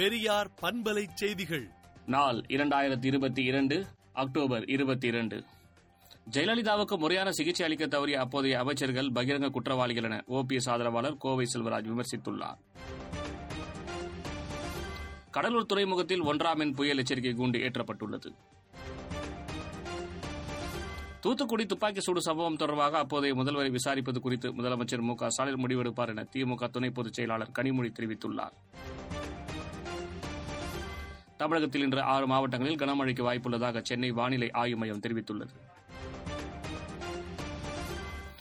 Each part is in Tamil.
பெரியார் பண்பலை செய்திகள். நாள் இரண்டாயிரத்தி இருபத்தி இரண்டு அக்டோபர் இருபத்தி இரண்டு ஜெயலலிதாவுக்கு முறையான சிகிச்சை அளிக்க தவறிய அப்போதைய அமைச்சர்கள் பகிரங்க குற்றவாளிகள் என ஓபிஎஸ் ஆதரவாளர் கோவை செல்வராஜ் விமர்சித்துள்ளார். கடலூர் துறைமுகத்தில் ஒன்றாம் எண் புயல் எச்சரிக்கை கூண்டு ஏற்றப்பட்டுள்ளது. தூத்துக்குடி துப்பாக்கி சூடு சம்பவம் தொடர்பாக அப்போதைய முதல்வரை விசாரிப்பது குறித்து முதலமைச்சர் மு க ஸ்டாலின் முடிவெடுப்பார் என திமுக துணை பொதுச் செயலாளர் கனிமொழி தெரிவித்துள்ளார். தமிழகத்தில் இன்று ஆறு மாவட்டங்களில் கனமழைக்கு வாய்ப்புள்ளதாக சென்னை வானிலை ஆய்வு மையம் தெரிவித்துள்ளது.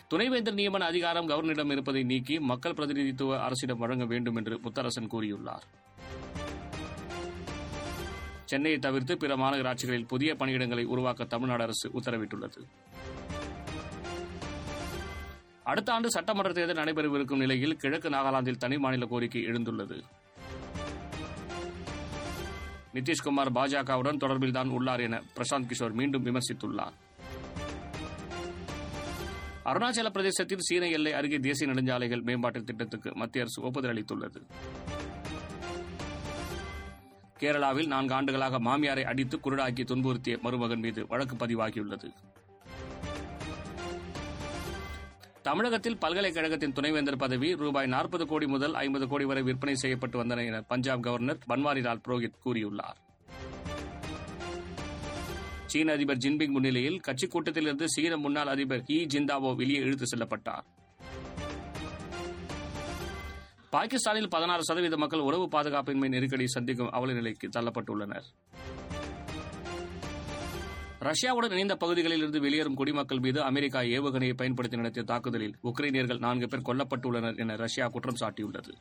துணைவேந்தர் நியமன அதிகாரம் கவர்னரிடம் இருப்பதை நீக்கி மக்கள் பிரதிநிதித்துவ அரசிடம் வழங்க வேண்டும் என்று முத்தரசன் கூறியுள்ளார். சென்னையை தவிர்த்து பிற மாநகராட்சிகளில் புதிய பணியிடங்களை உருவாக்க தமிழ்நாடு அரசு உத்தரவிட்டுள்ளது. அடுத்த ஆண்டு சட்டமன்ற தேர்தல் நடைபெறவிருக்கும் நிலையில் கிழக்கு நாகாலாந்தில் தனி மாநில கோரிக்கை எழுந்துள்ளது. நிதிஷ்குமார் பாஜகவுடன் தொடர்பில்தான் உள்ளார் என பிரசாந்த் கிஷோர் மீண்டும் விமர்சித்துள்ளார். அருணாச்சல பிரதேசத்தில் சீன எல்லை அருகே தேசிய நெடுஞ்சாலைகள் மேம்பாட்டு திட்டத்துக்கு மத்திய அரசு ஒப்புதல் அளித்துள்ளது. கேரளாவில் நான்கு ஆண்டுகளாக மாமியாரை அடித்து குருடாக்கி துன்புறுத்திய மருமகன் மீது வழக்கு பதிவாகியுள்ளது. தமிழகத்தில் பல்கலைக்கழகத்தின் துணைவேந்தர் பதவி ரூபாய் நாற்பது கோடி முதல் ஐம்பது கோடி வரை விற்பனை செய்யப்பட்டு வந்தன என பஞ்சாப் கவர்னர் பன்வாரிலால் புரோஹித் கூறியுள்ளார். சீன அதிபர் ஜின்பிங் முன்னிலையில் கட்சி கூட்டத்திலிருந்து சீன முன்னாள் அதிபர் இ ஜிந்தாவோ வெளியே இழுத்து செல்லப்பட்டார். பாகிஸ்தானில் பதினாறு சதவீத மக்கள் உறவு பாதுகாப்பின்மை நெருக்கடி சந்திக்கும் அவல நிலைக்கு தள்ளப்பட்டுள்ளனர். ரஷ்யாவுடன் இணைந்த பகுதிகளில் இருந்து வெளியேறும் குடிமக்கள் மீது அமெரிக்கா ஏவுகணையை பயன்படுத்தி நடத்திய தாக்குதலில் உக்ரைனியர்கள் நான்கு பேர் கொல்லப்பட்டுள்ளனர் என ரஷ்யா குற்றம் சாட்டியுள்ளது.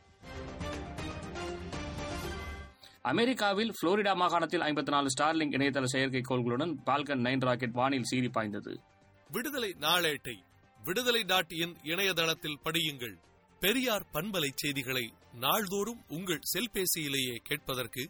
அமெரிக்காவில் புளோரிடா மாகாணத்தில் ஐம்பத்தி நாலு ஸ்டார்லிங் இணையதள செயற்கைக்கோள்களுடன் பால்கன் நைன் ராக்கெட் வானில் சீறி பாய்ந்தது. விடுதலை நாளேட்டை விடுதலை டாட் இன் இணையதளத்தில் படியுங்கள். பெரியார் பண்பலை செய்திகளை நாள்தோறும் உங்கள் செல்பேசியிலேயே கேட்பதற்கு